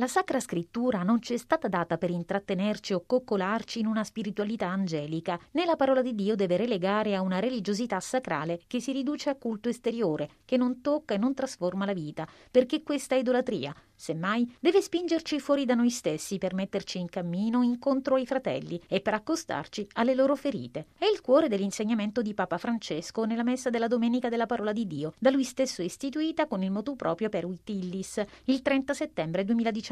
La Sacra Scrittura non ci è stata data per intrattenerci o coccolarci in una spiritualità angelica, né la parola di Dio deve relegare a una religiosità sacrale che si riduce a culto esteriore, che non tocca e non trasforma la vita, perché questa è idolatria, Semmai deve spingerci fuori da noi stessi per metterci in cammino incontro ai fratelli e per accostarci alle loro ferite. È il cuore dell'insegnamento di Papa Francesco nella messa della Domenica della Parola di Dio, da lui stesso istituita con il motu proprio per Uitillis il 30 settembre 2019,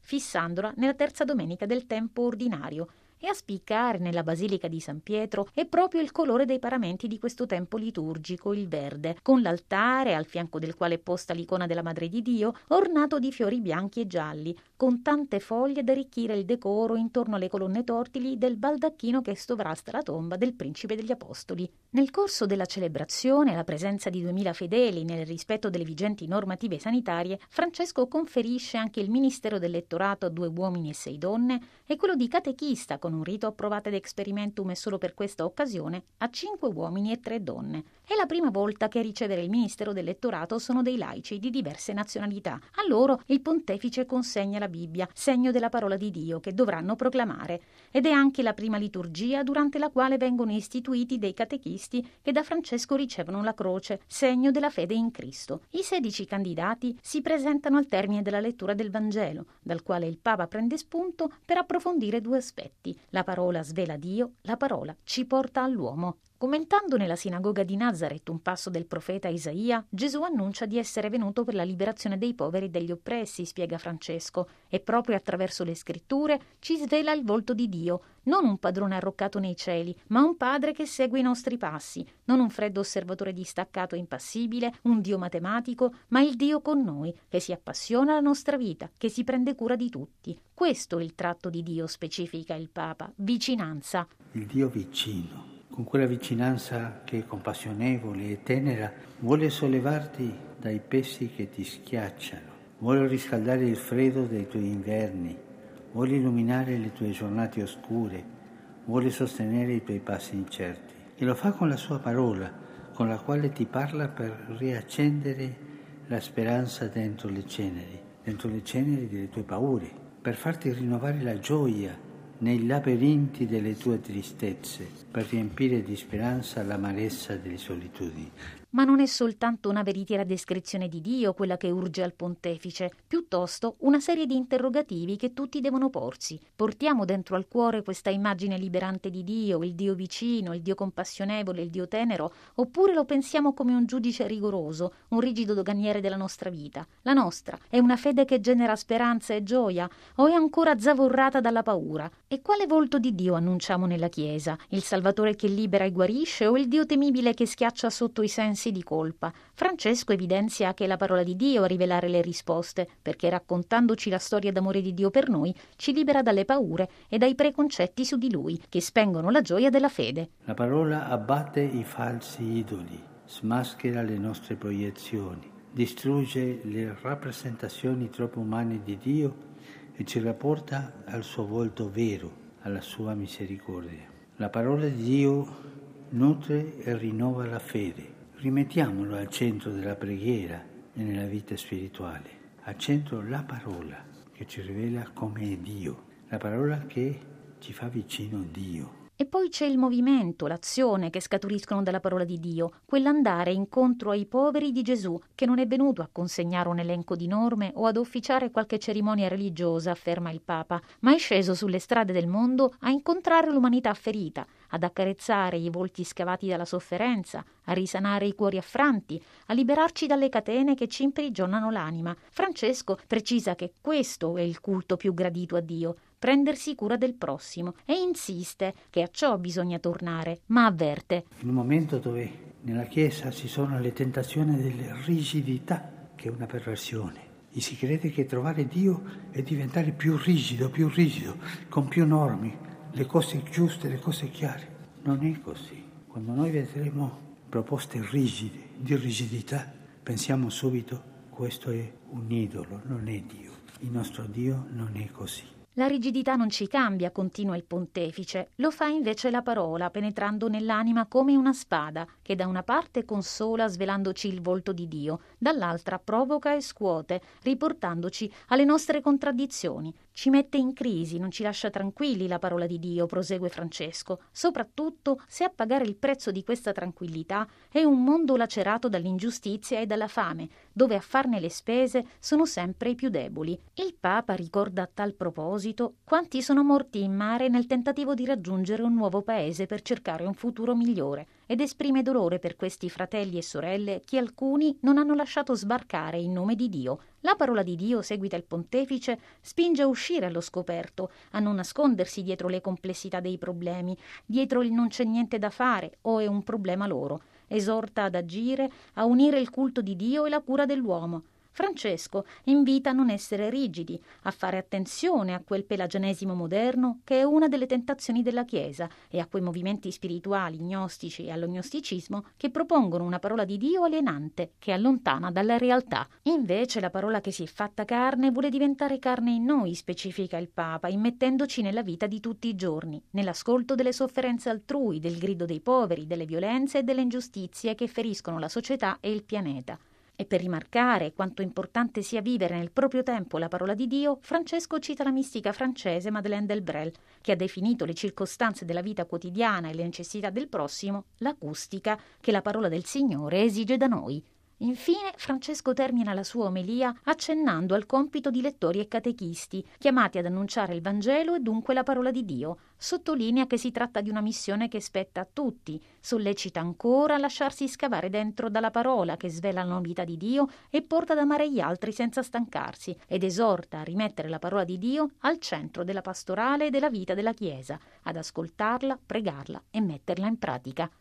fissandola nella terza domenica del tempo ordinario. E a spiccare nella Basilica di San Pietro è proprio il colore dei paramenti di questo tempo liturgico, il verde, con l'altare, al fianco del quale è posta l'icona della Madre di Dio, ornato di fiori bianchi e gialli, con tante foglie da arricchire il decoro intorno alle colonne tortili del baldacchino che sovrasta la tomba del Principe degli Apostoli. Nel corso della celebrazione, alla presenza di duemila fedeli nel rispetto delle vigenti normative sanitarie, Francesco conferisce anche il ministero del lettorato a due uomini e sei donne e quello di catechista con un rito approvato ad experimentum e solo per questa occasione a cinque uomini e tre donne. È la prima volta che a ricevere il ministero del lettorato sono dei laici di diverse nazionalità. A loro il pontefice consegna la Bibbia, segno della parola di Dio che dovranno proclamare, ed è anche la prima liturgia durante la quale vengono istituiti dei catechisti che da Francesco ricevono la croce, segno della fede in Cristo. I sedici candidati si presentano al termine della lettura del Vangelo, dal quale il Papa prende spunto per approfondire due aspetti. La parola svela Dio, la parola ci porta all'uomo. Commentando nella sinagoga di Nazareth un passo del profeta Isaia, Gesù annuncia di essere venuto per la liberazione dei poveri e degli oppressi, spiega Francesco, e proprio attraverso le scritture ci svela il volto di Dio, non un padrone arroccato nei cieli, ma un padre che segue i nostri passi, non un freddo osservatore distaccato e impassibile, un Dio matematico, ma il Dio con noi, che si appassiona alla nostra vita, che si prende cura di tutti. Questo è il tratto di Dio, specifica il Papa, vicinanza. Il Dio vicino con quella vicinanza che è compassionevole e tenera, vuole sollevarti dai pesi che ti schiacciano, vuole riscaldare il freddo dei tuoi inverni, vuole illuminare le tue giornate oscure, vuole sostenere i tuoi passi incerti. E lo fa con la sua parola, con la quale ti parla per riaccendere la speranza dentro le ceneri, dentro le ceneri delle tue paure, per farti rinnovare la gioia nei labirinti delle tue tristezze, per riempire di speranza l'amarezza delle solitudini. Ma non è soltanto una veritiera descrizione di Dio quella che urge al pontefice, piuttosto una serie di interrogativi che tutti devono porsi. Portiamo dentro al cuore questa immagine liberante di Dio, il Dio vicino, il Dio compassionevole, il Dio tenero, oppure lo pensiamo come un giudice rigoroso, un rigido doganiere della nostra vita? La nostra è una fede che genera speranza e gioia, o è ancora zavorrata dalla paura? E quale volto di Dio annunciamo nella Chiesa? Il Salvatore che libera e guarisce o il Dio temibile che schiaccia sotto i sensi sensi di colpa. Francesco evidenzia che è la parola di Dio a rivelare le risposte, perché raccontandoci la storia d'amore di Dio per noi, ci libera dalle paure e dai preconcetti su di Lui, che spengono la gioia della fede. La parola abbatte i falsi idoli, smaschera le nostre proiezioni, distrugge le rappresentazioni troppo umane di Dio e ci rapporta al suo volto vero, alla sua misericordia. La parola di Dio nutre e rinnova la fede, rimettiamolo al centro della preghiera e nella vita spirituale, al centro la parola che ci rivela come è Dio, la parola che ci fa vicino a Dio. E poi c'è il movimento, l'azione che scaturiscono dalla parola di Dio, quell'andare incontro ai poveri di Gesù, che non è venuto a consegnare un elenco di norme o ad officiare qualche cerimonia religiosa, afferma il Papa, ma è sceso sulle strade del mondo a incontrare l'umanità ferita, ad accarezzare i volti scavati dalla sofferenza, a risanare i cuori affranti, a liberarci dalle catene che ci imprigionano l'anima. Francesco precisa che questo è il culto più gradito a Dio, prendersi cura del prossimo e insiste che a ciò bisogna tornare, ma avverte. In un momento dove nella Chiesa ci sono le tentazioni della rigidità, che è una perversione, e si crede che trovare Dio è diventare più rigido, più rigido, con più norme, le cose giuste, le cose chiare. Non è così. Quando noi vedremo proposte rigide, di rigidità, pensiamo subito questo è un idolo, non è Dio. Il nostro Dio non è così. La rigidità non ci cambia, continua il pontefice, lo fa invece la parola, penetrando nell'anima come una spada, che da una parte consola svelandoci il volto di Dio, dall'altra provoca e scuote, riportandoci alle nostre contraddizioni. Ci mette in crisi, non ci lascia tranquilli la parola di Dio, prosegue Francesco, soprattutto se a pagare il prezzo di questa tranquillità è un mondo lacerato dall'ingiustizia e dalla fame, dove a farne le spese sono sempre i più deboli. Il Papa ricorda a tal proposito quanti sono morti in mare nel tentativo di raggiungere un nuovo paese per cercare un futuro migliore ed esprime dolore per questi fratelli e sorelle che alcuni non hanno lasciato sbarcare in nome di Dio. La parola di Dio, seguita il pontefice, spinge a uscire allo scoperto, a non nascondersi dietro le complessità dei problemi, dietro il non c'è niente da fare o è un problema loro. Esorta ad agire, a unire il culto di Dio e la cura dell'uomo, Francesco invita a non essere rigidi, a fare attenzione a quel pelagianesimo moderno che è una delle tentazioni della Chiesa e a quei movimenti spirituali gnostici e all'ognosticismo che propongono una parola di Dio alienante che allontana dalla realtà. Invece la parola che si è fatta carne vuole diventare carne in noi, specifica il Papa, immettendoci nella vita di tutti i giorni, nell'ascolto delle sofferenze altrui, del grido dei poveri, delle violenze e delle ingiustizie che feriscono la società e il pianeta. E per rimarcare quanto importante sia vivere nel proprio tempo la parola di Dio, Francesco cita la mistica francese Madeleine Delbrel, che ha definito le circostanze della vita quotidiana e le necessità del prossimo l'acustica che la parola del Signore esige da noi. Infine, Francesco termina la sua omelia accennando al compito di lettori e catechisti, chiamati ad annunciare il Vangelo e dunque la parola di Dio. Sottolinea che si tratta di una missione che spetta a tutti, sollecita ancora a lasciarsi scavare dentro dalla parola che svela la novità di Dio e porta ad amare gli altri senza stancarsi, ed esorta a rimettere la parola di Dio al centro della pastorale e della vita della Chiesa, ad ascoltarla, pregarla e metterla in pratica.